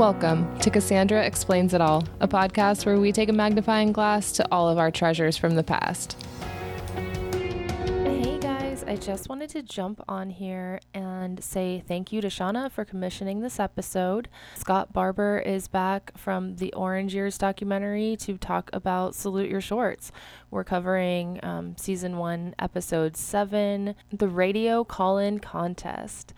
Welcome to Cassandra Explains It All, a podcast where we take a magnifying glass to all of our treasures from the past. Hey guys, I just wanted to jump on here and say thank you to Shauna for commissioning this episode. Scott Barber is back from the Orange Years documentary to talk about Salute Your Shorts. We're covering um, season one, episode seven, the radio call in contest.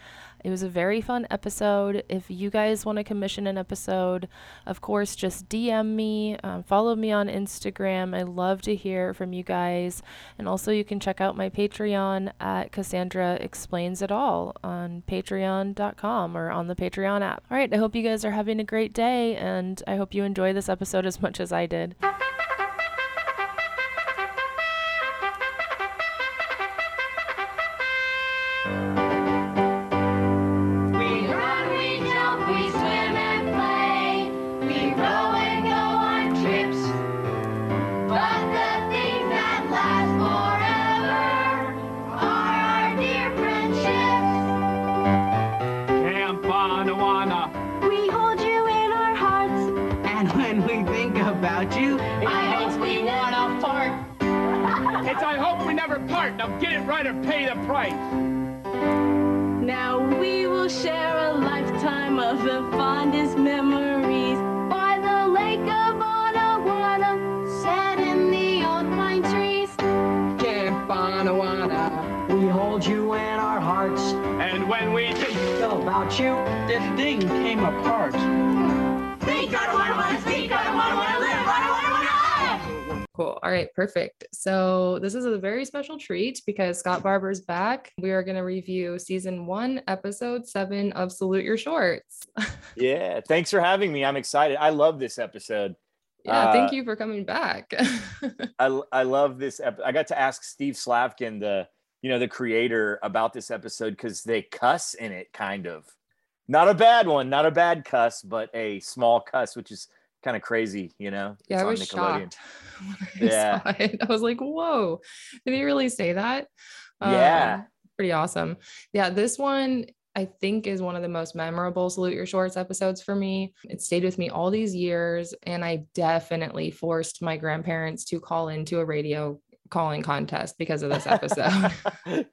It was a very fun episode. If you guys want to commission an episode, of course, just DM me, um, follow me on Instagram. I love to hear from you guys. And also, you can check out my Patreon at Cassandra Explains It All on patreon.com or on the Patreon app. All right, I hope you guys are having a great day, and I hope you enjoy this episode as much as I did. We think about you, I hope we wanna part. It's I hope we never part. Now get it right or pay the price. Now we will share a lifetime of the fondest memories. By the lake of Ottawana, set in the old pine trees. Camp Anawanna, we hold you in our hearts. And when we think About you, this thing came apart. Speak Ottawana, speak Ottawana, live Ottawana. Cool. All right, perfect. So this is a very special treat because Scott Barber's back. We are going to review season one, episode seven of Salute Your Shorts. Yeah, thanks for having me. I'm excited. I love this episode. yeah, thank Uh, you for coming back. I I love this. Ep- I got to ask Steve Slavkin, the you know the creator, about this episode because they cuss in it, kind of. Not a bad one, not a bad cuss, but a small cuss, which is kind of crazy, you know. yeah, It's I was shocked when I Yeah. saw it. I was like, whoa, did he really say that? Yeah. Um, pretty awesome. Yeah, this one I think is one of the most memorable Salute Your Shorts episodes for me. It stayed with me all these years, and I definitely forced my grandparents to call into a radio calling contest because of this episode.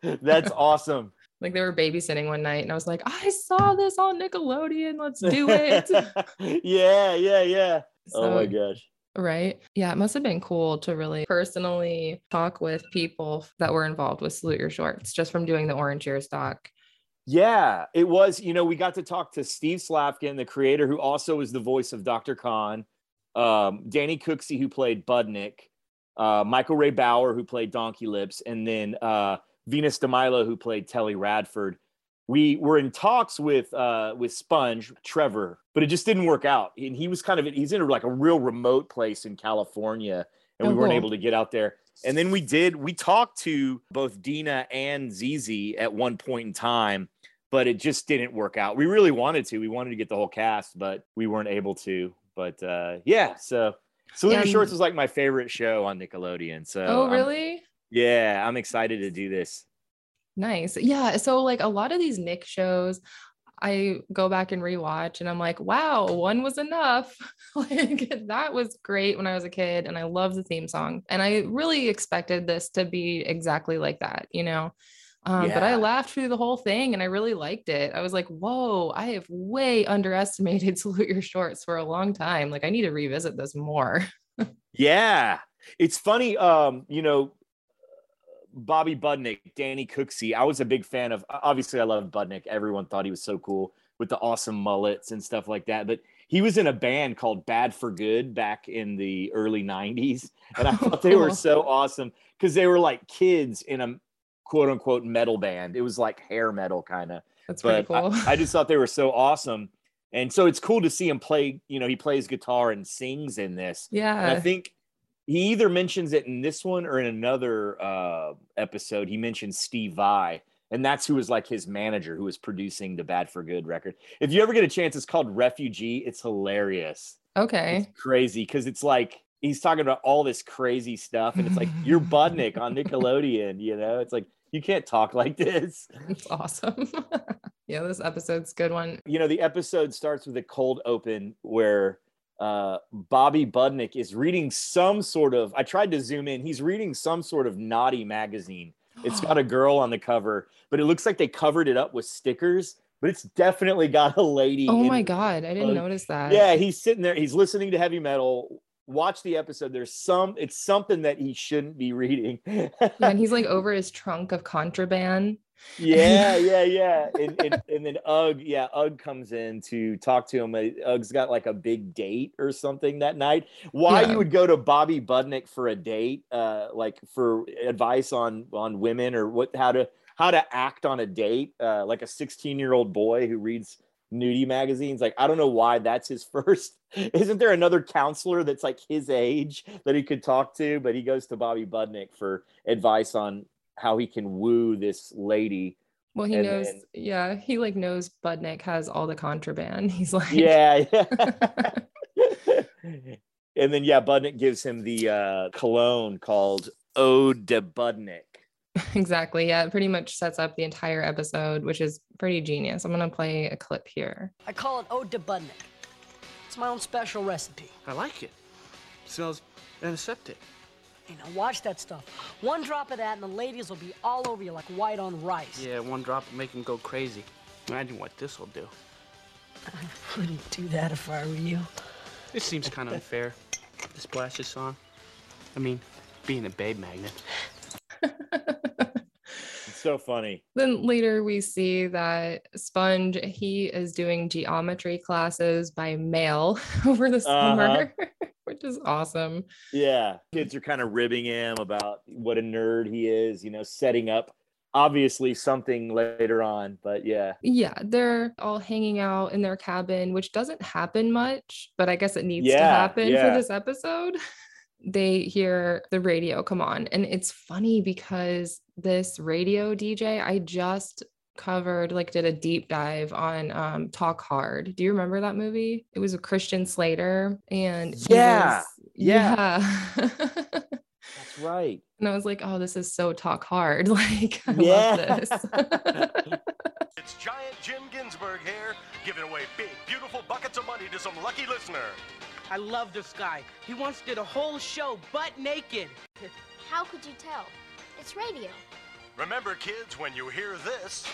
That's awesome. Like they were babysitting one night, and I was like, I saw this on Nickelodeon. Let's do it. yeah, yeah, yeah. oh my gosh. Right. Yeah, it must have been cool to really personally talk with people that were involved with Salute Your Shorts just from doing the Orange Years doc. Yeah, it was. You know, we got to talk to Steve Slavkin, the creator, who also is the voice of Dr. Kahn, um, Danny Cooksey, who played Budnick, uh, Michael Ray Bower, who played Donkey Lips, and then uh, Venus DeMilo, who played Telly Radford. We were in talks with uh, with Sponge Trevor, but it just didn't work out. And he was kind of he's in like a real remote place in California, and Oh, we weren't cool. able to get out there. And then we did. We talked to both Dina and Zizi at one point in time, but it just didn't work out. We really wanted to. We wanted to get the whole cast, but we weren't able to. But uh, yeah, so Your And- Shorts was like my favorite show on Nickelodeon. So oh, I'm- really? Yeah, I'm excited to do this. Nice. Yeah. So, like a lot of these Nick shows, I go back and rewatch and I'm like, wow, one was enough. like that was great when I was a kid and I love the theme song. And I really expected this to be exactly like that, you know? Um, But I laughed through the whole thing and I really liked it. I was like, whoa, I have way underestimated Salute Your Shorts for a long time. Like, I need to revisit this more. Yeah. It's funny, um, you know, Bobby Budnick, Danny Cooksey. I was a big fan of obviously I love Budnick. Everyone thought he was so cool with the awesome mullets and stuff like that. But he was in a band called Bad for Good back in the early 90s. And I thought they were so awesome because they were like kids in a quote unquote metal band. It was like hair metal kind of That's pretty but cool. I, I just thought they were so awesome. And so it's cool to see him play, you know, he plays guitar and sings in this. And I think he either mentions it in this one or in another uh, episode. He mentions Steve Vai, and that's who was like his manager who was producing the Bad for Good record. If you ever get a chance, it's called Refugee. It's hilarious. Okay. It's crazy because it's like he's talking about all this crazy stuff, and it's like you're Budnick on Nickelodeon. You know, it's like you can't talk like this. It's awesome. Yeah, this episode's a good one. You know, the episode starts with a cold open where uh, Bobby Budnick is reading some sort of. I tried to zoom in. He's reading some sort of naughty magazine. It's got a girl on the cover, but it looks like they covered it up with stickers. But it's definitely got a lady. Oh my god, I didn't notice that. Yeah, he's sitting there. He's listening to heavy metal. Watch the episode. There's some. It's something that he shouldn't be reading. and he's like over his trunk of contraband. yeah, yeah, yeah. And, and, and then Ugg, yeah, Ugg comes in to talk to him. Ugg's got like a big date or something that night. Why Yeah. you would go to Bobby Budnick for a date, uh, like for advice on on women or what how to how to act on a date, uh, like a 16 year old boy who reads nudie magazines. Like I don't know why that's his first. Isn't there another counselor that's like his age that he could talk to? But he goes to Bobby Budnick for advice on how he can woo this lady. Well, he And knows, then- yeah, he like knows Budnick has all the contraband. He's like, Yeah, yeah. and then yeah, Budnick gives him the uh, cologne called Ode to Budnick. exactly. Yeah, it pretty much sets up the entire episode, which is pretty genius. I'm gonna play a clip here. I call it Ode to Budnick. It's my own special recipe. I like it. smells antiseptic. You know, watch that stuff. One drop of that and the ladies will be all over you like white on rice. Yeah, one drop will make him go crazy. Imagine what this will do. I wouldn't do that if I were you. This seems kind of unfair. To splash this on. I mean, being a babe magnet. It's so funny. Then later we see that Sponge, he is doing geometry classes by mail over the Uh-huh. summer, which is awesome. Yeah, kids are kind of ribbing him about what a nerd he is. You know, setting up obviously something later on. But yeah, Yeah, they're all hanging out in their cabin, which doesn't happen much, but I guess it needs to happen yeah. for this episode. They hear the radio come on, and it's funny because this radio DJ, I just covered, like, did a deep dive on um, Talk Hard. Do you remember that movie? It was a Christian Slater, and Yeah, was- yeah. yeah. that's right. and I was like, oh, this is so Talk Hard. Like, I Yeah. love this. It's Giant Jim Ginsburg here, giving away big, beautiful buckets of money to some lucky listener. I love this guy. He once did a whole show butt naked. How could you tell? It's radio. Remember, kids, when you hear this,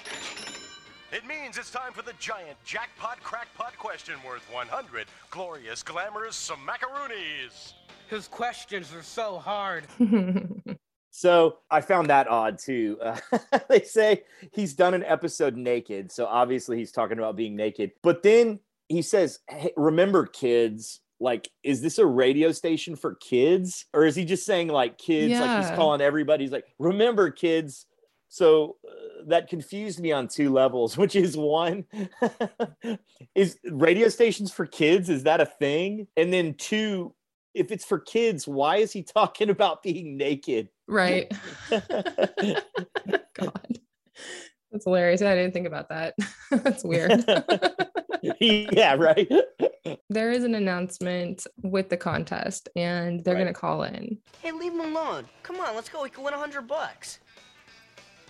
it means it's time for the giant jackpot crackpot question worth 100 glorious, glamorous some macaroonies. His questions are so hard. So I found that odd too. Uh, they say he's done an episode naked, so obviously he's talking about being naked. But then he says, hey, "Remember, kids." Like, is this a radio station for kids, or is he just saying like kids? Like he's calling everybody. He's like, "Remember, kids." So uh, that confused me on two levels, which is one, is radio stations for kids? Is that a thing? And then two, if it's for kids, why is he talking about being naked? right. God. That's hilarious. I didn't think about that. That's weird. yeah, right. There is an announcement with the contest and they're going to call in. Hey, leave him alone. Come on, let's go. We can win a hundred bucks.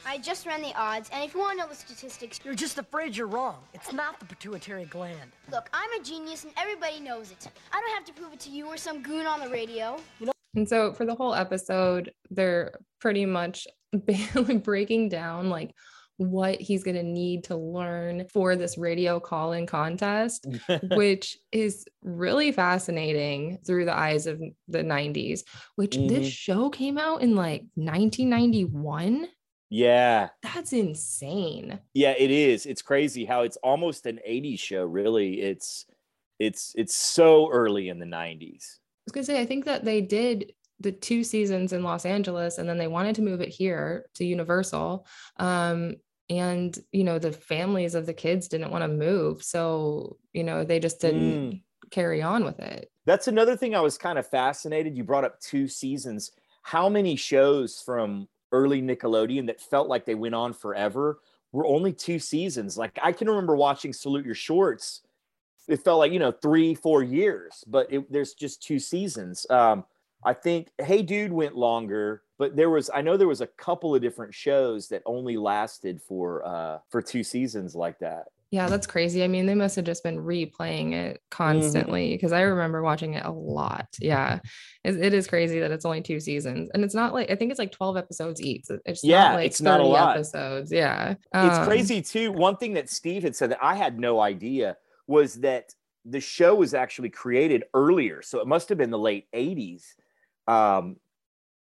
I just ran the odds, and if you want to know the statistics, You're just afraid you're wrong. It's not the pituitary gland. look, I'm a genius and everybody knows it. I don't have to prove it to you or some goon on the radio. You know- And so for the whole episode, they're pretty much breaking down like what he's going to need to learn for this radio call in contest, which is really fascinating through the eyes of the 90s, which Mhm. this show came out in like 1991. yeah, That's insane. yeah, it is. It's crazy how it's almost an 80s show, really. It's it's it's so early in the 90s. I was gonna say, I think that they did the two seasons in Los Angeles and then they wanted to move it here to Universal. Um, and you know, the families of the kids didn't want to move. So, you know, they just didn't Mm. carry on with it. That's another thing I was kind of fascinated. You brought up two seasons. How many shows from early Nickelodeon that felt like they went on forever were only two seasons? Like I can remember watching Salute Your Shorts. It felt like, you know, three, four years, but it, there's just two seasons. Um, I think Hey Dude went longer. But there was I know there was a couple of different shows that only lasted for uh for two seasons like that. Yeah, that's crazy. I mean, they must have just been replaying it constantly because I remember watching it a lot. Yeah, it, it is crazy that it's only two seasons, and it's not like I think it's like twelve episodes each. It's Yeah, not like it's not a 30 lot. episodes. Yeah, it's Um, crazy too. One thing that Steve had said that I had no idea was that the show was actually created earlier, so it must have been the late '80s. Um,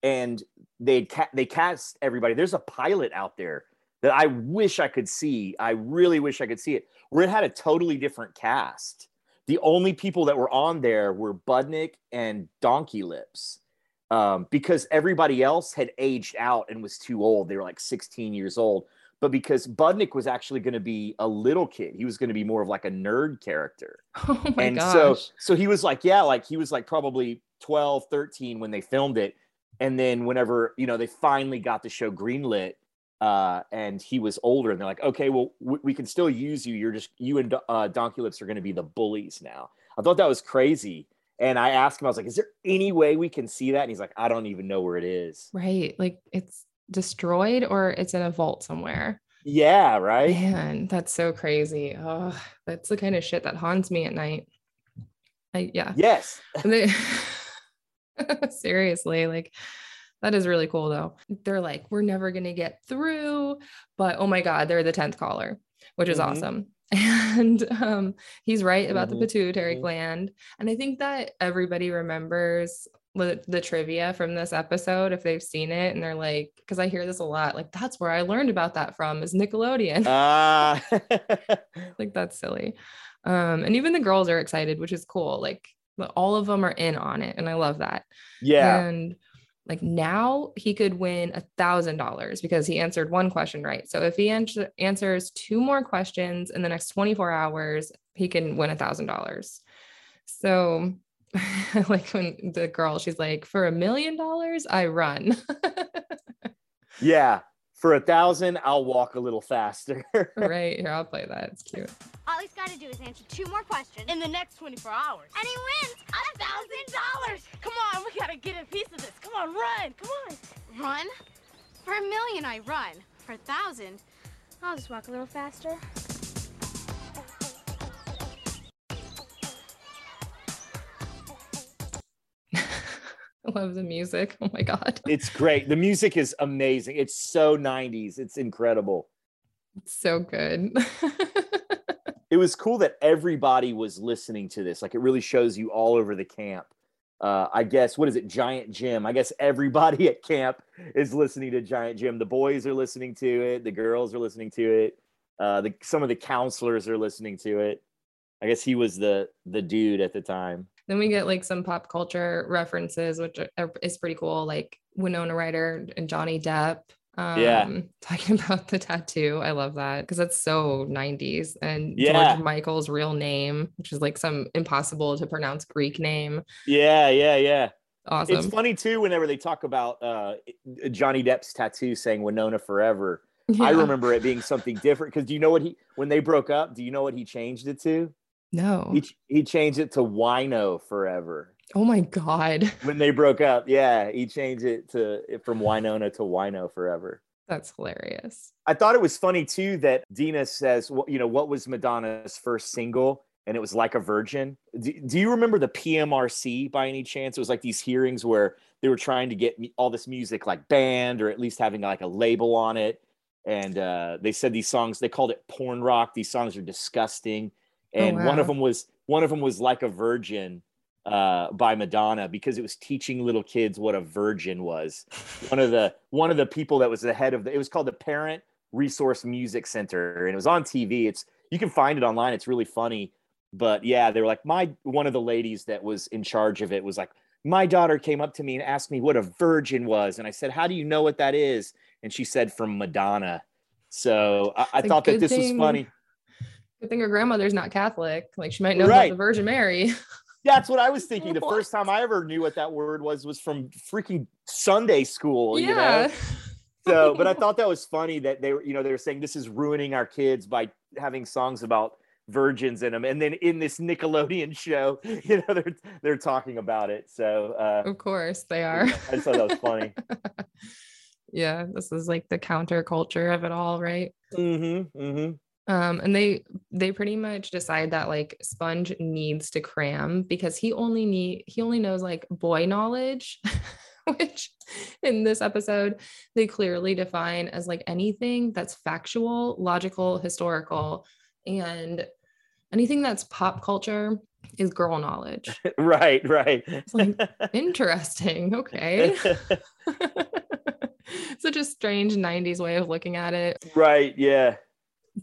and they ca- they cast everybody. There's a pilot out there that I wish I could see. I really wish I could see it, where it had a totally different cast. The only people that were on there were Budnick and Donkey Lips um, because everybody else had aged out and was too old. They were like 16 years old. But because Budnick was actually going to be a little kid, he was going to be more of like a nerd character. Oh my and gosh. so so he was like, yeah, like he was like probably 12, 13 when they filmed it. And then whenever, you know, they finally got the show greenlit, uh, and he was older, and they're like, okay, well, we, we can still use you. You're just you and uh, Donkey Lips are going to be the bullies now. I thought that was crazy. And I asked him, I was like, is there any way we can see that? And he's like, I don't even know where it is. right, like it's destroyed or it's in a vault somewhere. Yeah, right. Man, that's so crazy. Oh, that's the kind of shit that haunts me at night. I yeah. Yes. Seriously, like that is really cool though. They're like, we're never gonna get through, but oh my god, they're the 10th caller, which is Mhm. awesome. And um, he's right about Mhm. the pituitary Mhm. gland. And I think that everybody remembers the, the trivia from this episode if they've seen it and they're like, because I hear this a lot, like that's where I learned about that from is Nickelodeon. Ah. like that's silly um and even the girls are excited which is cool like the- all of them are in on it and i love that yeah. and like now he could win a thousand dollars because he answered one question right so if he answer, answers two more questions in the next 24 hours he can win a thousand dollars so like when the girl she's like for a million dollars i run Yeah. For a thousand, I'll walk a little faster. right here i'll play that it's cute All he's got to do is answer two more questions. In the next 24 hours. and he wins a thousand dollars. Come on, we gotta get a piece of this. Come on, run. Come on. Run? For a million, I run. For a thousand, I'll just walk a little faster. love the music oh my god it's great. The music is amazing. It's so 90s. It's incredible. it's so good It was cool that everybody was listening to this. Like it really shows you all over the camp. Uh, I guess what is it, Giant Jim? I guess everybody at camp is listening to Giant Jim. The boys are listening to it. The girls are listening to it. Uh, the some of the counselors are listening to it. I guess he was the the dude at the time. Then we get like some pop culture references, which are, is pretty cool, like Winona Ryder and Johnny Depp. Um, Yeah. Talking about the tattoo. I love that because that's so 90s. And Yeah. George Michael's real name, which is like some impossible to pronounce Greek name. Yeah, yeah, yeah. Awesome. It's funny too whenever they talk about uh, Johnny Depp's tattoo saying Winona Forever. I remember it being something different because do you know what he when they broke up? Do you know what he changed it to? No. He he changed it to Wino Forever Oh my God. when they broke up. Yeah, he changed it to from Winona to Wino Forever. That's hilarious. I thought it was funny too that Dina says, well, you know, what was Madonna's first single? And it was like a virgin. Do, do you remember the PMRC by any chance? It was like these hearings where they were trying to get all this music like banned or at least having like a label on it. And uh, they said these songs, they called it porn rock. These songs are disgusting. Oh, And one of them was one of them was like a virgin uh, by Madonna because it was teaching little kids what a virgin was. one of the one of the people that was the head of the it was called the Parent Resource Music Center and it was on TV. It's you can find it online. It's really funny. But yeah, they were like my one of the ladies that was in charge of it was like my daughter came up to me and asked me what a virgin was and I said, "How do you know what that is?" And she said from Madonna. So I, I thought that this was funny. Good thing her grandmother's not Catholic. Like she might know Right. about the Virgin Mary. That's what I was thinking. The first time I ever knew what that word was was from freaking Sunday school, you yeah. know? So, but I thought that was funny that they were, you know, they were saying this is ruining our kids by having songs about virgins in them, and then in this Nickelodeon show, you know, they're they're talking about it. So uh, Of course they are. I just thought that was funny. yeah, this is like the counterculture of it all, right? mm-hmm. Mm-hmm. Um, and they they pretty much decide that like Sponge needs to cram because he only need he only knows like boy knowledge, which in this episode they clearly define as like anything that's factual, logical, historical, and anything that's pop culture is girl knowledge. Right, right. It's like interesting. Okay. Such a strange 90s way of looking at it. right, yeah.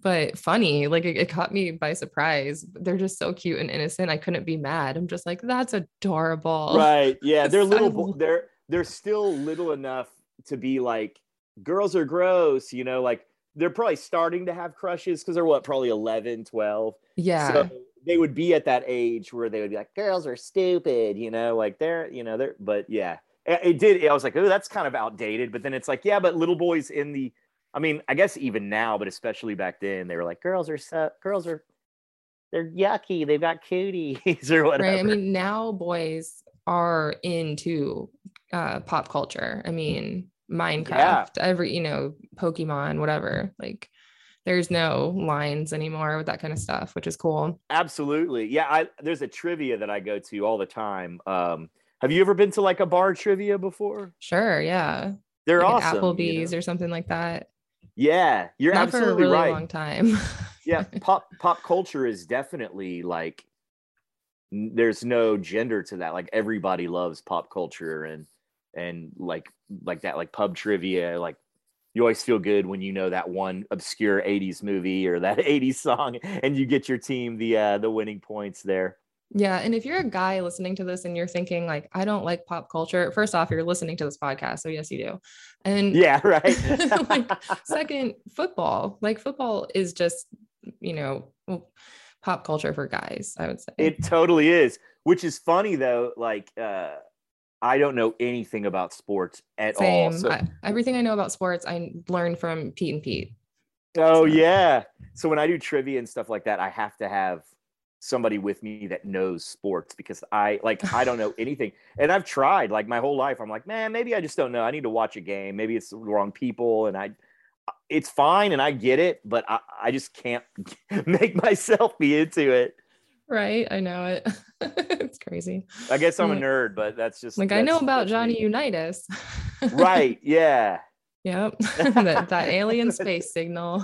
But funny. Like it, it caught me by surprise. They're just so cute and innocent. I couldn't be mad. I'm just like, that's adorable. Right. Yeah, they're little. They're they're still little enough to be like girls are gross. You know, like they're probably starting to have crushes because they're what probably 11, 12. Yeah. So they would be at that age where they would be like, girls are stupid. You know, like they're you know they're. But yeah, it, it did. I was like, oh, that's kind of outdated. But then it's like, yeah, but little boys in the. I mean, I guess even now, but especially back then, they were like, girls are so, girls are. They're yucky. They've got cooties or whatever. right. I mean, now boys are into uh, pop culture. I mean, Minecraft, every, you know, Pokemon, whatever. Like, there's no lines anymore with that kind of stuff, which is cool. Absolutely. Yeah, I there's a trivia that I go to all the time. Um have you ever been to like a bar trivia before? Sure. Yeah. They're Like awesome. you Applebee's know? or something like that. Yeah, you're Not absolutely really right. long time. yeah, pop pop culture is definitely like there's no gender to that. Like everybody loves pop culture and and like like that like pub trivia like you always feel good when you know that one obscure 80s movie or that 80s song and you get your team the uh the winning points there. Yeah. And if you're a guy listening to this and you're thinking, like, I don't like pop culture, first off, you're listening to this podcast. So, yes, you do. And Yeah, right. like, second, football. Like, football is just, you know, pop culture for guys, I would say. It totally is. Which is funny though. Like, uh, I don't know anything about sports at all. Same. So, I, everything I know about sports, I learned from Pete and Pete. oh yeah. So when I do trivia and stuff like that, I have to have somebody with me that knows sports because I like I don't know anything. And I've tried like my whole life. I'm like, man, maybe I just don't know. I need to watch a game. Maybe it's the wrong people, and I. It's fine, and I get it, but I, I just can't make myself be into it. Right. I know it. it's crazy. I guess I'm a nerd, but that's just Like, I know about Johnny me. Unitas. right yeah Yep. that, that alien space signal.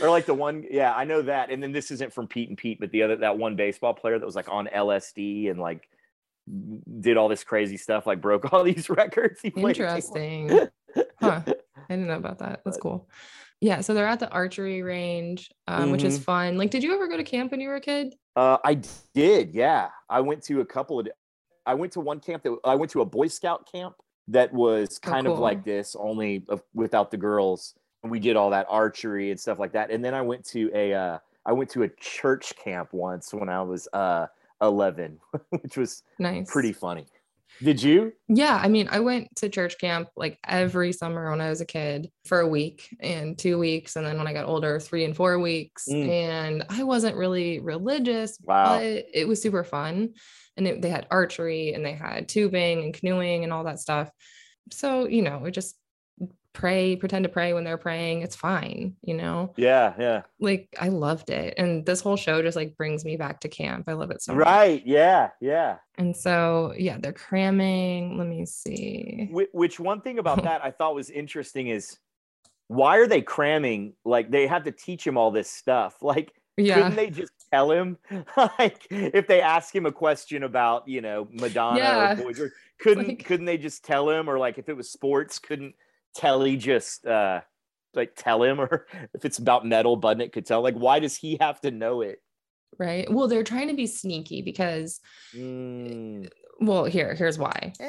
Or like the one yeah i know that and then this isn't from pete and pete but the other that one baseball player that was like on lsd and like did all this crazy stuff like broke all these records He played a game- Interesting. Huh. I didn't know about that. That's cool. Yeah. So they're at the archery range, um, which is Mhm. fun. Like, did you ever go to camp when you were a kid? uh i did yeah i went to a couple of i went to one camp that i went to a boy scout camp that was Oh, kind of like this only of- without the girls we did all that archery and stuff like that and then i went to a uh i went to a church camp once when i was uh 11 which was Nice. pretty funny did you Yeah. I mean, I went to church camp like every summer when I was a kid for a week and two weeks. And then when I got older, three and four weeks. Mm. And I wasn't really religious, Wow. but it was super fun. And it, they had archery and they had tubing and canoeing and all that stuff. So, you know, we just pray, pretend to pray when they're praying. It's fine, you know? yeah yeah like I loved it. And this whole show just like brings me back to camp. I love it so much. right yeah yeah And so yeah, they're cramming. Let me see. Whi- which one thing about that i thought was interesting is why are they cramming like they have to teach him all this stuff like Yeah. couldn't they just tell him like if they ask him a question about you know madonna Yeah. or boys or couldn't like- couldn't they just tell him or like if it was sports couldn't telly just uh like tell him or if it's about metal budnick could tell like why does he have to know it Right. Well, they're trying to be sneaky because Mm. well, here, here's why.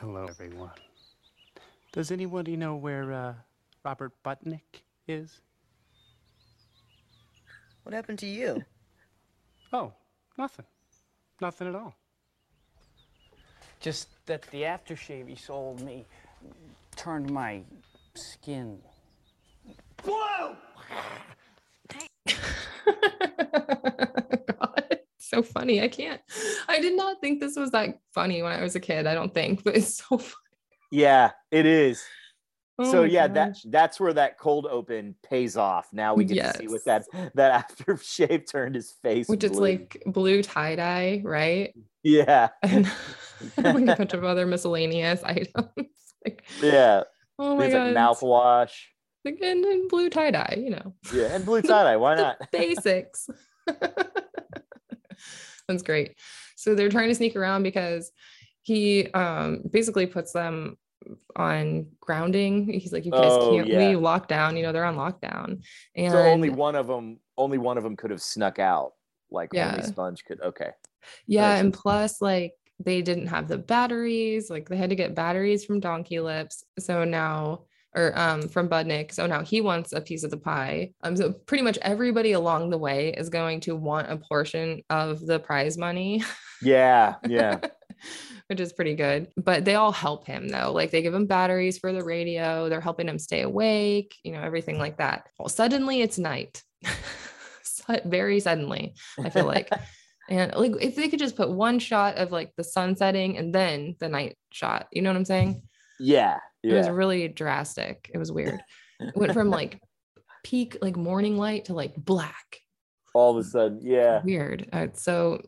Hello, everyone. Does anybody know where uh, Robert Budnick is? What happened to you? Oh, nothing. Nothing at all. Just that the aftershave he sold me turned my skin blue. so funny. I can't. I did not think this was that funny when I was a kid. I don't think, but it's so funny. Yeah, it is. Oh so my yeah, that that's where that cold open pays off. Now we get to see what that that aftershave turned his face. Which is like blue tie dye, right? Yeah, And like a bunch of other miscellaneous items. like, yeah. oh my Things god. like mouthwash. Like, and, and blue tie dye, you know. Yeah, and blue tie dye. Why not? basics. That's great. So they're trying to sneak around because he um basically puts them on grounding. He's like, you guys Oh, can't yeah. leave lockdown, you know, they're on lockdown. And so only one of them, only one of them could have snuck out. Like Yeah. only Sponge could. Okay. Yeah, and plus like they didn't have the batteries, like they had to get batteries from Donkey Lips. So now or um from Budnick. So now he wants a piece of the pie. Um so pretty much everybody along the way is going to want a portion of the prize money. Yeah, yeah. which is pretty good. But they all help him though. Like they give him batteries for the radio, they're helping him stay awake, you know, everything like that. Well, suddenly it's night. Very suddenly, I feel like. And like if they could just put one shot of like the sun setting and then the night shot, you know what I'm saying? Yeah, It was really drastic. It was weird. It went from like peak like morning light to like black All of a sudden, yeah. weird. Uh, so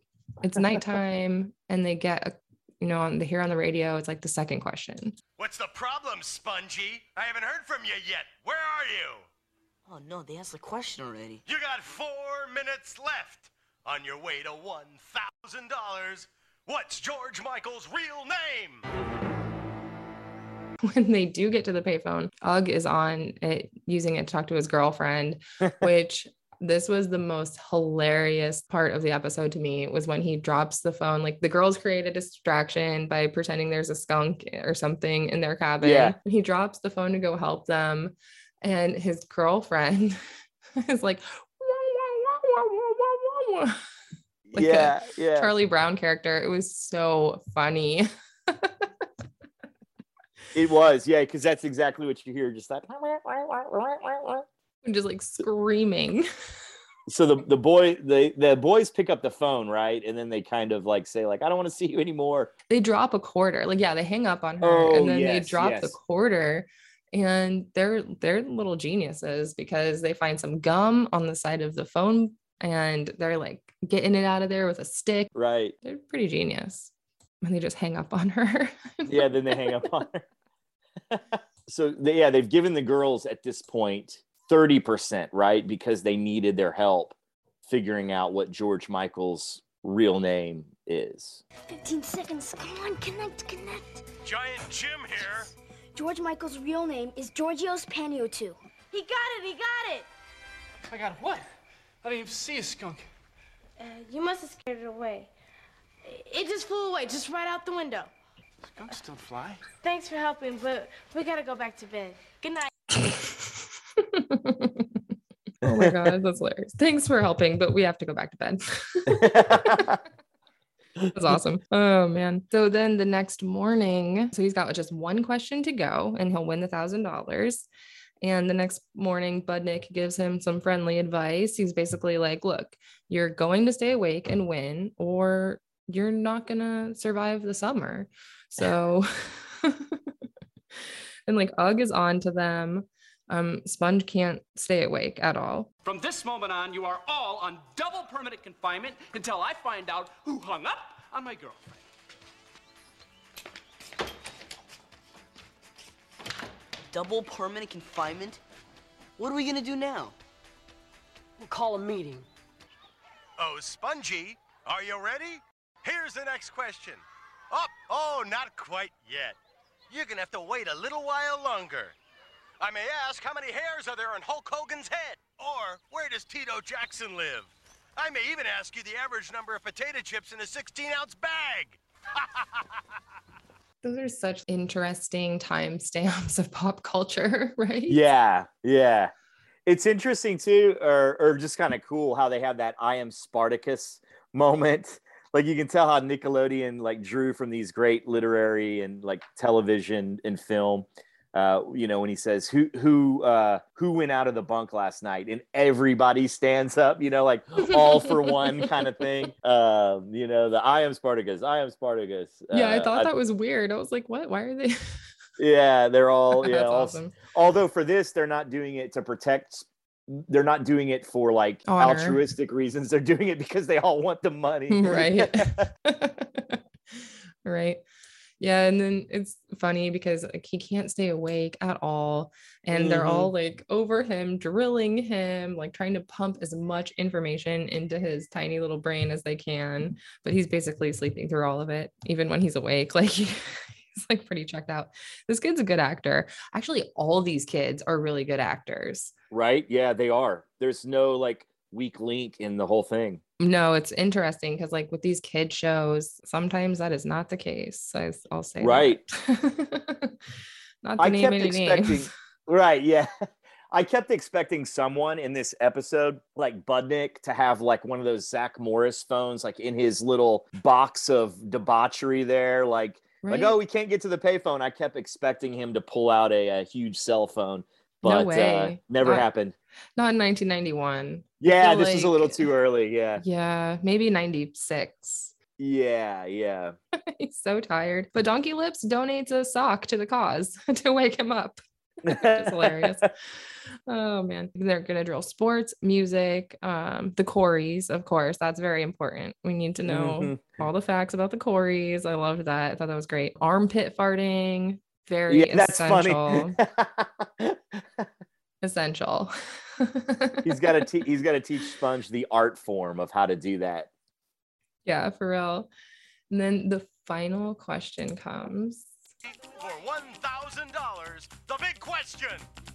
it's nighttime, and they get, a, you know, on the here on the radio. It's like the second question. What's the problem, Spongy? I haven't heard from you yet. Where are you? Oh no, they asked the question already. You got four minutes left on your way to $1,000. What's George Michael's real name? When they do get to the payphone, Ugg is on it, using it to talk to his girlfriend, which this was the most hilarious part of the episode to me was when he drops the phone. Like the girls create a distraction by pretending there's a skunk or something in their cabin. Yeah. He drops the phone to go help them. And his girlfriend is like, like a yeah, yeah. Charlie Brown character. It was so funny. It was, yeah, because that's exactly what you hear. Just that. And just like screaming. So the the boy, the the boys pick up the phone, right, and then they kind of like say, like, I don't want to see you anymore. They drop a quarter. Like, yeah, they hang up on her Oh, and then they yes, drop the quarter. And they're they're little geniuses because they find some gum on the side of the phone and they're like getting it out of there with a stick. Right. They're pretty genius. And they just hang up on her. Yeah. Then they hang up on her. so they, yeah, they've given the girls at this point point thirty percent, right, because they needed their help figuring out what George Michael's real name is. 15 seconds. Come on, connect, connect. Giant Jim here. George Michael's real name is Georgios Panayiotou. He got it, he got it. I got what? I didn't even see a skunk. Uh, you must have scared it away. It just flew away, just right out the window. Skunks don't fly. Thanks for helping, but we gotta go back to bed. Good night. oh my god, that's hilarious. Thanks for helping, but we have to go back to bed. That's awesome. Oh man. So then the next morning, so he's got just one question to go and he'll win the thousand dollars. And the next morning, Budnick gives him some friendly advice. He's basically like, look, you're going to stay awake and win, or you're not gonna survive the summer. So and like Ugg is on to them. Um, Sponge can't stay awake at all. From this moment on, you are all on double permanent confinement until I find out who hung up on my girlfriend. Double permanent confinement? What are we gonna do now? We'll call a meeting. Oh, Spongy, are you ready? Here's the next question. Up, oh, not quite yet. You're gonna have to wait a little while longer. I may ask, how many hairs are there on Hulk Hogan's head? Or where does Tito Jackson live? I may even ask you the average number of potato chips in a 16 ounce bag. Those are such interesting timestamps of pop culture, right? Yeah, yeah. It's interesting too, or or just kind of cool how they have that I am Spartacus moment. Like you can tell how Nickelodeon like drew from these great literary and like television and film. Uh, you know, when he says who who uh, who went out of the bunk last night, and everybody stands up, you know, like all for one kind of thing. Um, you know, the I am Spartacus, I am Spartacus. Yeah, I Uh, thought that was weird. I was like, what? Why are they? yeah, they're all yeah. All- awesome. Although for this, they're not doing it to protect. They're not doing it for like Honor. altruistic reasons. They're doing it because they all want the money. right right yeah and then it's funny because like he can't stay awake at all and they're mm-hmm. all like over him drilling him like trying to pump as much information into his tiny little brain as they can but he's basically sleeping through all of it even when he's awake. Like he's like pretty checked out. This kid's a good actor. Actually all these kids are really good actors. Right? Yeah, they are. There's no like weak link in the whole thing. No, it's interesting because like with these kid shows, sometimes that is not the case. I, will say. Right. not to I name kept any names. Right. Yeah. I kept expecting someone in this episode, like Budnick, to have like one of those Zach Morris phones, like in his little box of debauchery there. Like, like oh, we can't get to the payphone. I kept expecting him to pull out a, a huge cell phone, No but uh, way. never Not- happened. Not in 1991. Yeah, this was a little too early. Yeah. Yeah, maybe 96. Yeah. Yeah. He's so tired. But Donkey Lips donates a sock to the cause to wake him up. It's hilarious. Oh man, they're gonna drill sports, music, um, the Corys, of course. That's very important. We need to know Mhm. all the facts about the Corys. I loved that. I thought that was great. Armpit farting, very Yeah, that's essential. funny. essential. he's got to te- he's got to teach Sponge the art form of how to do that. yeah, for real. And then the final question comes. For $1,000, the big question.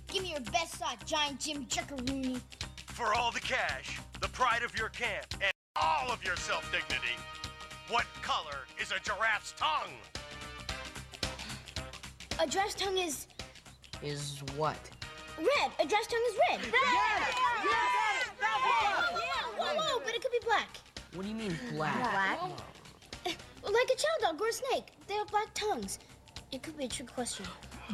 Give me your best shot, giant Jim Jackaroonie. For all the cash, the pride of your camp, and all of your self dignity. What color is a giraffe's tongue? A dress tongue is Is what? red. A dress tongue is red. Yeah, yeah. Yeah, whoa, whoa, but it could be black. What do you mean black? Black? Oh. Like a chow dog or a snake. They have black tongues. It could be a trick question.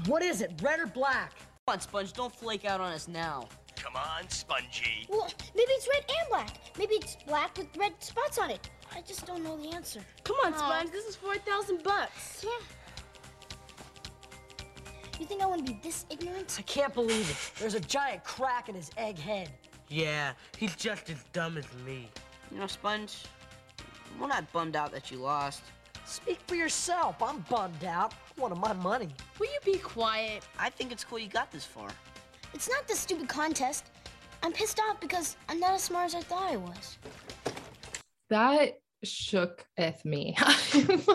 What is it, red or black? Come on, Sponge, don't flake out on us now. Come on, Spongy. Well, maybe it's red and black. Maybe it's black with red spots on it. I just don't know the answer. Come on, Sponge. This is 4,000 bucks. Yeah. You think I want to be this ignorant? I can't believe it. There's a giant crack in his egg head. Yeah, he's just as dumb as me. You know, Sponge, we're not bummed out that you lost. Speak for yourself. I'm bummed out. I wanted my money. Will you be quiet? I think it's cool you got this far. It's not this stupid contest. I'm pissed off because I'm not as smart as I thought I was. That shooketh me.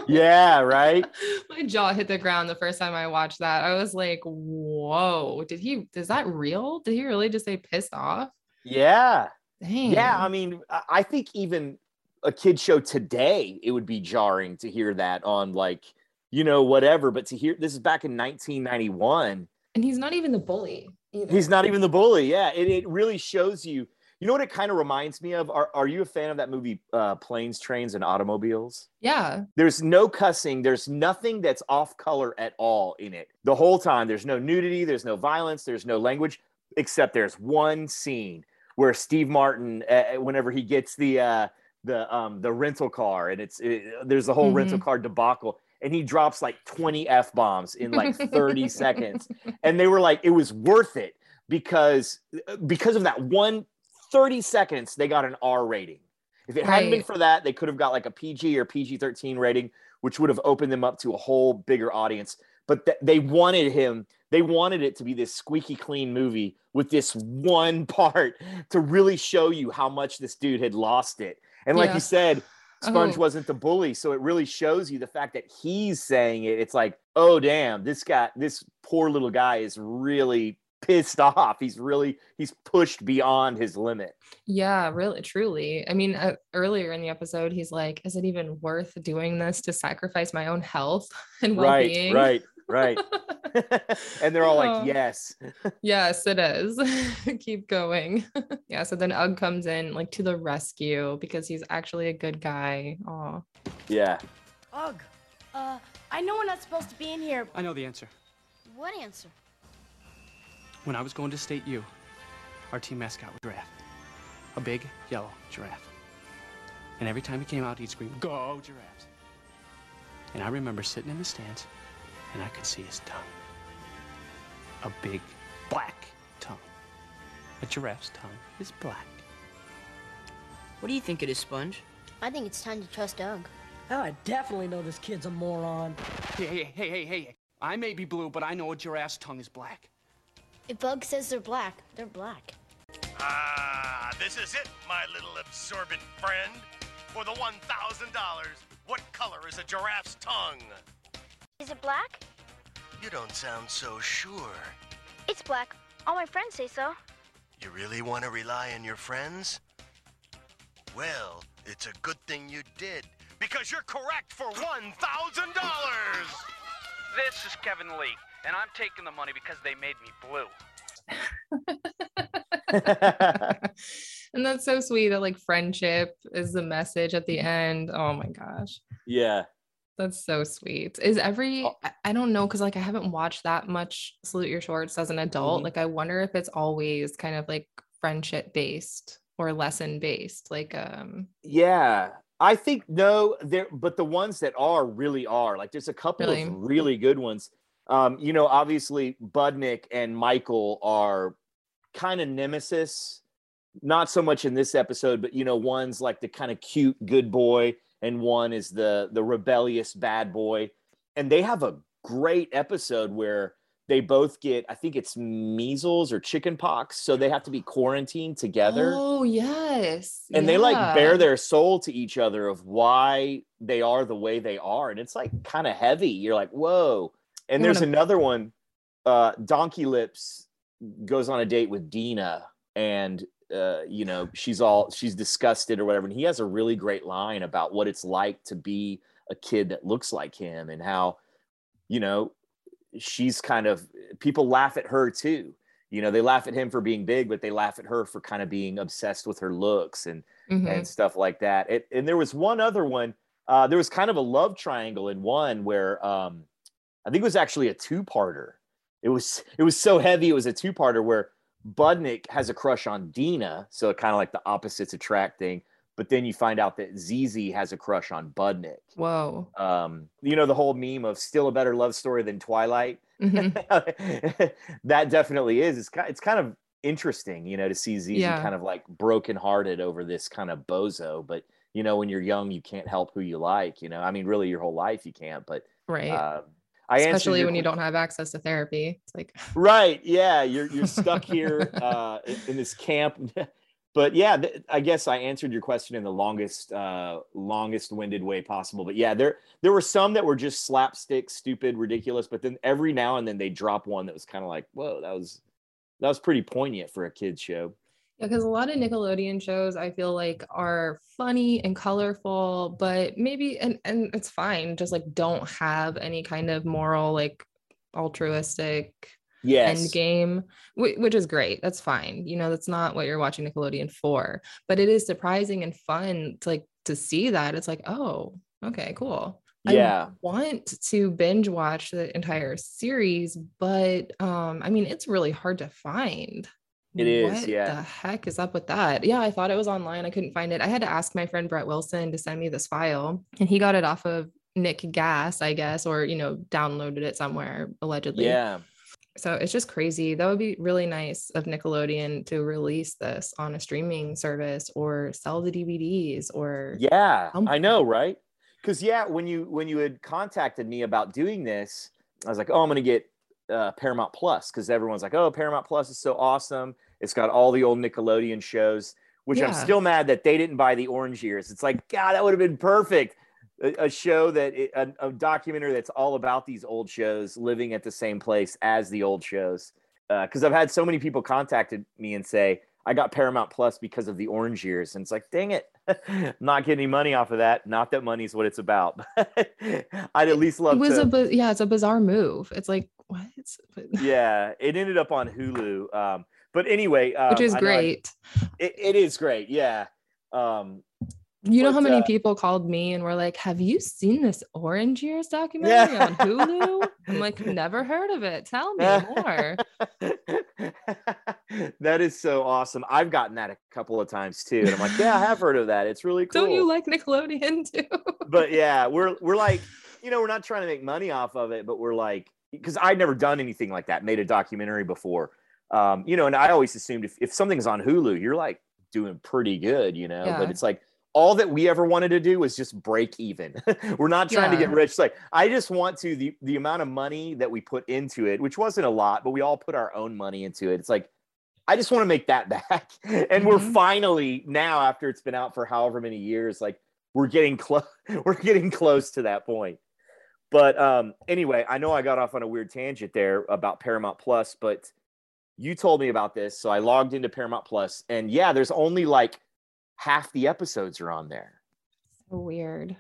Yeah, right. My jaw hit the ground the first time I watched that. I was like, whoa, did he, is that real? Did he really just say pissed off? Yeah. Dang. Yeah, I mean, I- I think even a kid show today, it would be jarring to hear that on like, you know, whatever. But to hear this is back in 1991. And he's not even the bully. Either. He's not even the bully. Yeah, it, it really shows you. You know what it kind of reminds me of? Are, are you a fan of that movie, uh, Planes, Trains, and Automobiles? Yeah. There's no cussing. There's nothing that's off color at all in it. The whole time, there's no nudity, there's no violence, there's no language, except there's one scene where Steve Martin, uh, whenever he gets the uh, the um, the rental car, and it's it, there's the whole rental car debacle, and he drops like 20 f bombs in like 30 seconds, and they were like, it was worth it because because of that one 30 seconds, they got an R rating. If it hadn't been for that, they could have got like a PG or PG 13 rating, which would have opened them up to a whole bigger audience. But th- they wanted him, they wanted it to be this squeaky clean movie with this one part to really show you how much this dude had lost it. And like Yeah. you said, oh. Sponge Oh. wasn't the bully. So it really shows you the fact that he's saying it. It's like, oh, damn, this guy, this poor little guy is really pissed off. He's really, he's pushed beyond his limit. Yeah, really, truly. I mean, uh, earlier in the episode, he's like, "Is it even worth doing this to sacrifice my own health and well-being?" Right, right, right. and they're all like, Oh. yes. Yes, it is. Keep going. yeah. So then Ugg comes in like to the rescue because he's actually a good guy. Oh, Yeah. Ugh. Uh, I know we're not supposed to be in here. I know the answer. What answer? When I was going to state U, our team mascot was a giraffe. A big yellow giraffe. And every time he came out, he'd scream, Go, giraffes. And I remember sitting in the stands, and I could see his tongue. A big black tongue. A giraffe's tongue is black. What do you think it is, Sponge? I think it's time to trust Ugg. Oh, I definitely know this kid's a moron. Hey, hey, hey, hey, hey. I may be blue, but I know a giraffe's tongue is black. If Bug says they're black, they're black. Ah, this is it, my little absorbent friend. For the $1,000, what color is a giraffe's tongue? Is it black? You don't sound so sure. It's black. All my friends say so. You really want to rely on your friends? Well, it's a good thing you did, because you're correct for $1,000! This is Kevin Lee, and I'm taking the money because they made me blue. and that's so sweet that like friendship is the message at the end. Oh my gosh. Yeah. That's so sweet. Is every I- I don't know because like I haven't watched that much Salute Your Shorts as an adult. Mhm. Like I wonder if it's always kind of like friendship based or lesson based. Like um Yeah. I think no, there but the ones that are really are. Like there's a couple Really? of really good ones. Um, you know, obviously Budnick and Michael are kind of nemesis. Not so much in this episode, but you know, one's like the kind of cute good boy, and one is the the rebellious bad boy. And they have a great episode where they both get, I think it's measles or chicken pox, so they have to be quarantined together Oh yes. and they like bare their soul to each other of why they are the way they are and it's like kind of heavy you're like whoa and You there's wanna- another one uh donkey lips goes on a date with dina and uh you know she's all she's disgusted or whatever. And he has a really great line about what it's like to be a kid that looks like him and how you know she's kind of people laugh at her too. You know they laugh at him for being big but they laugh at her for kind of being obsessed with her looks and Mhm. and stuff like that. It, and there was one other one uh there was kind of a love triangle in one where um i think it was actually a two-parter it was it was so heavy it was a two-parter where budnick has a crush on dina so kind of like the opposites attract thing but then you find out that zizi has a crush on budnick Whoa. um you know the whole meme of still a better love story than twilight Mhm. that definitely is it's kind, it's kind of interesting you know to see Zizi Yeah. kind of like brokenhearted over this kind of bozo but you know when you're young you can't help who you like you know i mean really your whole life you can't but Right. uh, I Especially when you don't have access to therapy. It's like right yeah you're you're stuck here uh in, in this camp but yeah th- i guess i answered your question in the longest uh longest winded way possible but yeah there there were some that were just slapstick stupid ridiculous but then every now and then they drop one that was kind of like whoa that was that was pretty poignant for a kids show Yeah, because a lot of Nickelodeon shows I feel like are funny and colorful, but maybe and and it's fine, just like don't have any kind of moral, like altruistic Yes. end game, whi- which is great. That's fine. You know, that's not what you're watching Nickelodeon for. But it is surprising and fun to like to see that. It's like, oh, okay, cool. Yeah. I want to binge watch the entire series, but um, I mean, it's really hard to find. It is, What yeah. the heck is up with that? Yeah, I thought it was online. I couldn't find it. I had to ask my friend Brett Wilson to send me this file, and he got it off of Nick Gas, I guess, or you know, downloaded it somewhere allegedly. yeah So it's just crazy. That would be really nice of Nickelodeon to release this on a streaming service or sell the DVDs or Yeah, Um, I know, right? Because yeah, when you when you had contacted me about doing this, I was like, oh, I'm gonna get uh, Paramount Plus because everyone's like, oh, Paramount Plus is so awesome. It's got all the old Nickelodeon shows, which I'm still mad that they didn't buy the Orange Years. It's like, God, that would have been perfect. A, a show that a, a documentary that's all about these old shows living at the same place as the old shows. Because I've had so many people contacted me and say, I got Paramount Plus because of the Orange Years, and it's like, dang it, not getting any money off of that. Not that money's what it's about. I'd at least love it was to. a bi- yeah, it's a bizarre move. It's like what? But- yeah, it ended up on Hulu. Um, but anyway, um, Which is know I- great. it, it is great, yeah. Um, You know But, how many uh, people called me and were like, "Have you seen this Orange Years documentary on Hulu?" I'm like, "Never heard of it. Tell me more." that is so awesome. I've gotten that a couple of times too. And I'm like, yeah, I have heard of that. It's really cool. Don't you like Nickelodeon too? but yeah, we're we're like, you know, we're not trying to make money off of it, but we're like, because I'd never done anything like that, made a documentary before. Um, you know, and I always assumed if, if something's on Hulu, you're like doing pretty good, you know. Yeah. But it's like all that we ever wanted to do was just break even. we're not trying to get rich. It's like I just want to the the amount of money that we put into it, which wasn't a lot, but we all put our own money into it. It's like I just want to make that back. And we're Mhm. finally now after it's been out for however many years, like we're getting close we're getting close to that point. But um anyway, I know I got off on a weird tangent there about Paramount Plus, but you told me about this, so I logged into Paramount Plus and yeah, there's only like half the episodes are on there. So weird.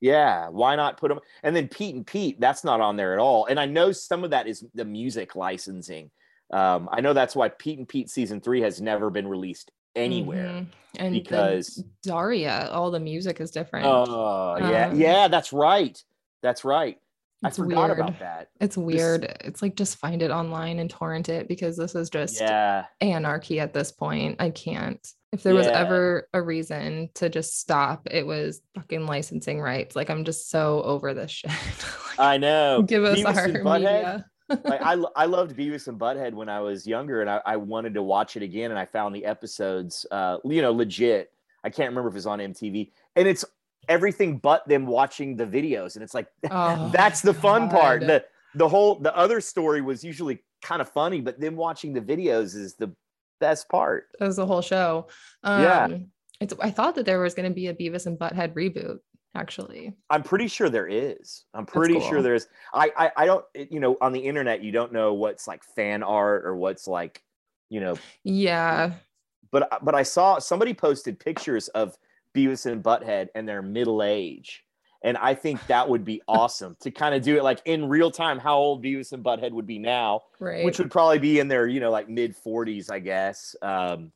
Yeah, why not put them? And then Pete and Pete, that's not on there at all. And I know some of that is the music licensing. Um, I know that's why Pete and Pete season three has never been released anywhere. Mhm. And because- Daria, all the music is different. Oh, yeah, Um, yeah, that's right. That's right. I forgot weird. about that. It's weird. It's like just find it online and torrent it because this is just Yeah, anarchy at this point. I can't. If there was ever a reason to just stop, it was fucking licensing rights. Like I'm just so over this shit. I know. Give us Beavis our media. like I, I loved Beavis and Butthead when I was younger, and I, I wanted to watch it again, and I found the episodes, uh, you know, legit. I can't remember if it was on MTV, and it's everything but them watching the videos, and it's like Oh, that's the fun part. The the whole the other story was usually kind of funny, but them watching the videos is the best part. That was the whole show. Um, Yeah. It's I thought that there was going to be a Beavis and Butthead reboot, actually. I'm pretty sure there is. I'm pretty sure there is. I, I I don't you know on the internet you don't know what's like fan art or what's like you know Yeah. but but I saw somebody posted pictures of Beavis and Butthead and their middle age. And I think that would be awesome to kind of do it like in real time, how old Beavis and Butthead would be now, Right. which would probably be in their, you know, like mid 40s, I guess. Um,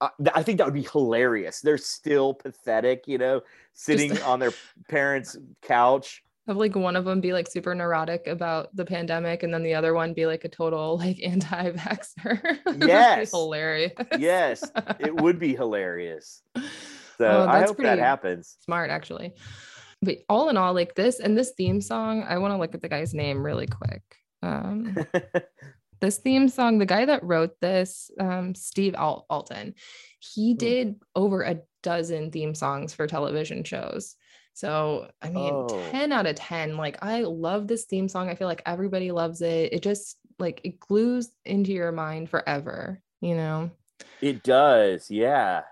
I, I think that would be hilarious. They're still pathetic, you know, sitting on their parents' couch. Have like one of them be like super neurotic about the pandemic, and then the other one be like a total like anti-vaxxer. Yes. hilarious. Yes, it would be hilarious. So Oh, I hope that happens. Smart, actually. But all in all, like this and this theme song, I want to look at the guy's name really quick. Um, this theme song, the guy that wrote this, um, Steve Al- Alton, he did over a dozen theme songs for television shows. So, I mean, Oh. 10 out of 10. Like, I love this theme song. I feel like everybody loves it. It just like it glues into your mind forever, you know? It does. Yeah.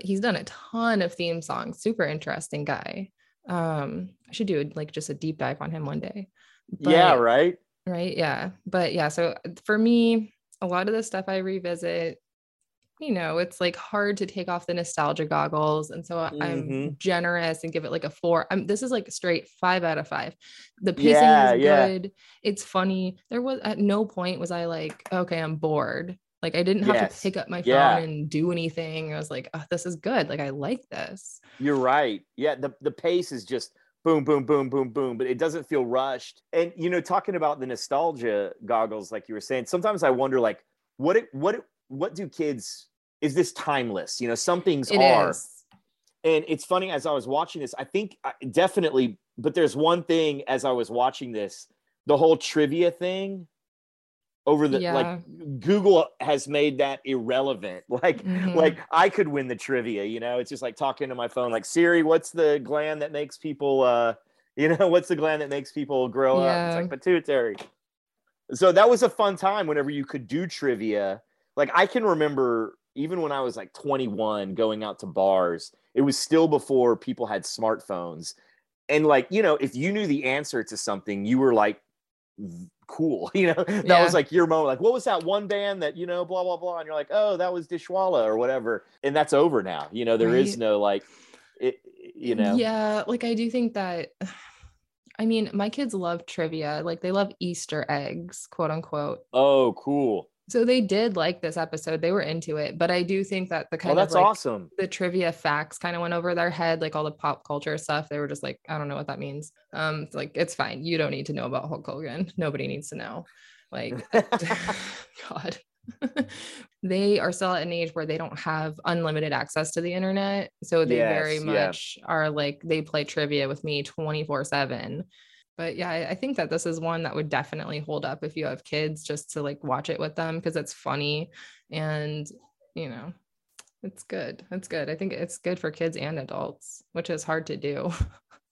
But he's done a ton of theme songs. Super interesting guy. Um, I should do like just a deep dive on him one day. yeah. Right. right yeah but yeah so uh, for me a lot of the stuff i revisit you know it's like hard to take off the nostalgia goggles and so I- i'm generous and give it like a four i'm this is like straight five out of five the pacing Yeah, is yeah. good it's funny there was at no point was i like okay i'm bored like i didn't have Yes. to pick up my phone Yeah. and do anything i was like oh, this is good like i like this You're right. Yeah, the the pace is just boom, boom, boom, boom, boom, but it doesn't feel rushed. And you know, talking about the nostalgia goggles, like you were saying, sometimes I wonder, like, what it, what it, what do kids? Is this timeless? You know, some things It are. is. And it's funny as I was watching this, I think I- definitely, but there's one thing as I was watching this, the whole trivia thing over the Yeah. like Google has made that irrelevant. Like Mhm. like I could win the trivia, you know. It's just like talking to my phone like Siri, what's the gland that makes people uh you know, what's the gland that makes people grow up? It's like pituitary. So that was a fun time whenever you could do trivia. Like I can remember even when I was like 21 going out to bars, it was still before people had smartphones. And like, you know, if you knew the answer to something, you were like cool, you know. That Yeah. was like your moment. Like, what was that one band that, you know, blah blah blah and you're like, "Oh, that was Dishwalla or whatever." And that's over now. You know, there is Right. no like it you know. Yeah, like I do think that I mean, my kids love trivia. Like they love Easter eggs, quote unquote. Oh, cool. So they did like this episode. They were into it, but I do think that the kind Well, that's of like, awesome. the trivia facts kind of went over their head, like all the pop culture stuff. They were just like, I don't know what that means. Um, it's like it's fine. You don't need to know about Hulk Hogan. Nobody needs to know. Like, God. they are still at an age where they don't have unlimited access to the internet. So they very Yes, yeah. much are like they play trivia with me 24 7. But yeah, I I think that this is one that would definitely hold up if you have kids just to like watch it with them because it's funny and you know, it's good. It's good. I think it's good for kids and adults, which is hard to do.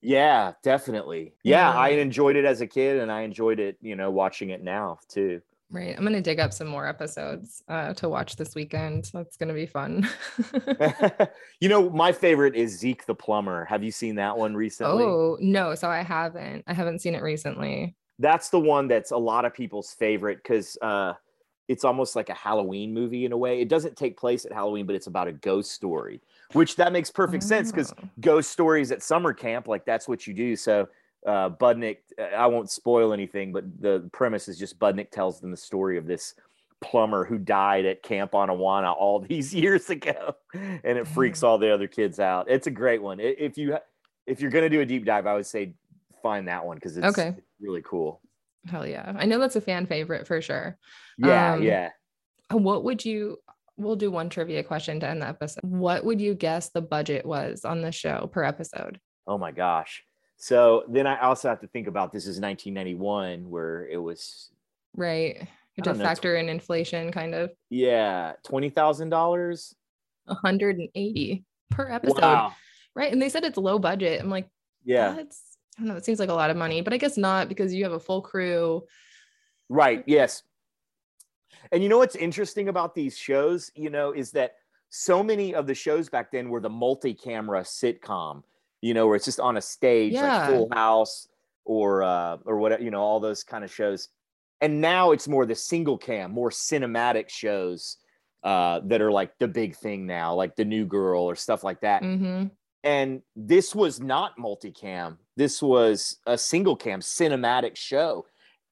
Yeah, definitely. Yeah, Yeah. I enjoyed it as a kid and I enjoyed it, you know, watching it now too. Right. I'm gonna dig up some more episodes uh, to watch this weekend. That's gonna be fun. you know, my favorite is Zeke the plumber. Have you seen that one recently? oh no, so I haven't. I haven't seen it recently. That's the one that's a lot of people's favorite because uh, it's almost like a Halloween movie in a way. It doesn't take place at Halloween, but it's about a ghost story, which that makes perfect sense because ghost stories at summer camp, like that's what you do. So uh, Budnick, I won't spoil anything, but the premise is just Budnick tells them the story of this plumber who died at Camp Anawanna all these years ago, and it freaks all the other kids out. It's a great one. If you if you're gonna do a deep dive, I would say find that one because it's, Okay. it's really cool. Hell yeah. I know that's a fan favorite for sure. Yeah, Um, yeah. What would you we'll do one trivia question to end the episode. What would you guess the budget was on the show per episode? Oh my gosh. So then I also have to think about this is 1991 where it was Right. You have to don't know, factor in inflation kind of yeah twenty thousand dollars. 180 per episode. Wow. Right. And they said it's low budget. I'm like, Yeah. that's I don't know, it seems like a lot of money, but I guess not because you have a full crew. Right. Yes. And you know what's interesting about these shows, you know, is that so many of the shows back then were the multi-camera sitcom, you know, where it's just on a stage Yeah. like Full House or uh or whatever, you know, all those kind of shows. And now it's more the single cam, more cinematic shows uh that are like the big thing now, like the new girl or stuff like that. Mm-hmm. And this was not multicam. This was a single cam cinematic show.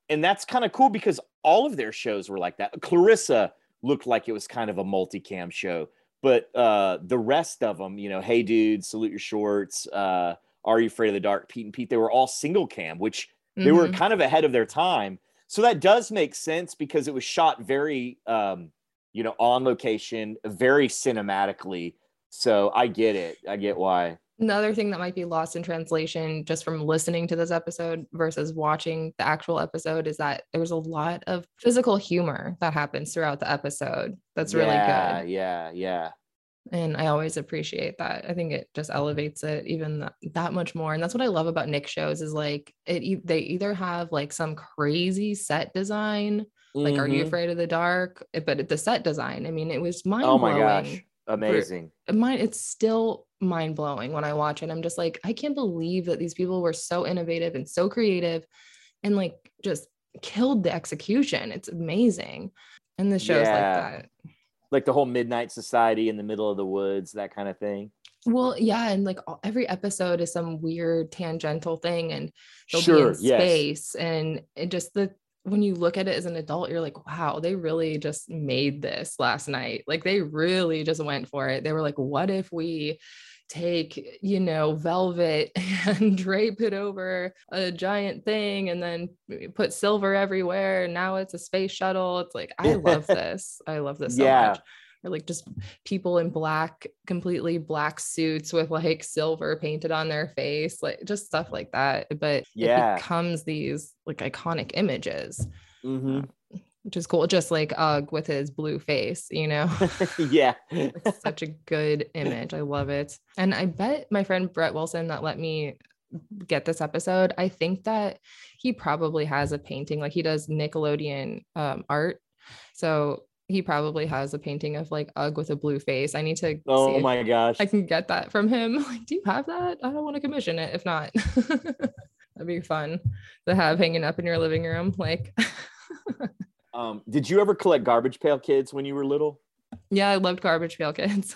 And that's kind of cool because all of their shows were like that. Clarissa looked like it was kind of a multicam show, but uh, the rest of them, you know, Hey Dude, Salute Your Shorts, uh, Are You Afraid of the Dark, Pete and Pete, they were all single cam, which they were Mhm. kind of ahead of their time. So that does make sense because it was shot very, um, you know, on location, very cinematically. So I get it. I get why. Another thing that might be lost in translation just from listening to this episode versus watching the actual episode is that there was a lot of physical humor that happens throughout the episode. That's really yeah, good. Yeah, yeah. And I always appreciate that. I think it just elevates it even that, that much more. And that's what I love about Nick shows is like it e- they either have like some crazy set design, like Are You Mhm. Afraid of the Dark? But the set design, I mean, it was mind Oh blowing. my gosh. Amazing. mine it's still mind blowing when I watch it. I'm just like, I can't believe that these people were so innovative and so creative and like just killed the execution. It's amazing. And the shows Yeah. like that. Like the whole Midnight Society in the middle of the woods, that kind of thing. Well, yeah, and like all, every episode is some weird tangential thing, and they'll be Sure, in yes. space, and it just the when you look at it as an adult, you're like, wow, they really just made this last night. Like they really just went for it. They were like, what if we take, you know, velvet and drape it over a giant thing and then put silver everywhere. And now it's a space shuttle. It's like, I love this. I love this so Yeah. much or like just people in black, completely black suits with like silver painted on their face, like just stuff like that. But Yeah. it becomes these like iconic images, hmm which is cool. Just like Ugg with his blue face, you know, yeah. such a good image. I love it. And I bet my friend Brett Wilson that let me get this episode, I think that he probably has a painting, like he does Nickelodeon um, art. So he probably has a painting of like Ugg with a blue face. I need to Oh if my gosh. I can get that from him. Like, do you have that? I don't want to commission it. If not, that'd be fun to have hanging up in your living room. Like, Um, did you ever collect Garbage Pail Kids when you were little? yeah, I loved Garbage Pail Kids.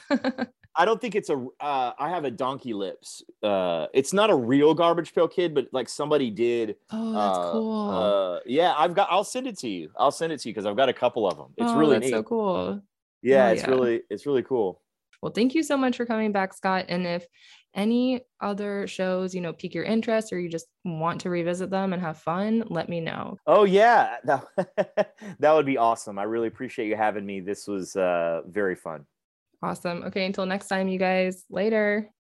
I don't think it's a. Uh, I have a donkey lips. Uh, it's not a real garbage pail kid, but like somebody did. Oh, that's uh, cool. Uh, yeah, I've got. I'll send it to you. I'll send it to you because I've got a couple of them. It's oh, really that's neat. so cool. Yeah, Oh, it's yeah. really it's really cool. Well, thank you so much for coming back, Scott. And if any other shows, you know, pique your interest or you just want to revisit them and have fun, let me know. Oh yeah, that, that would be awesome. I really appreciate you having me. This was uh, very fun. Awesome. Okay, until next time, you guys. Later.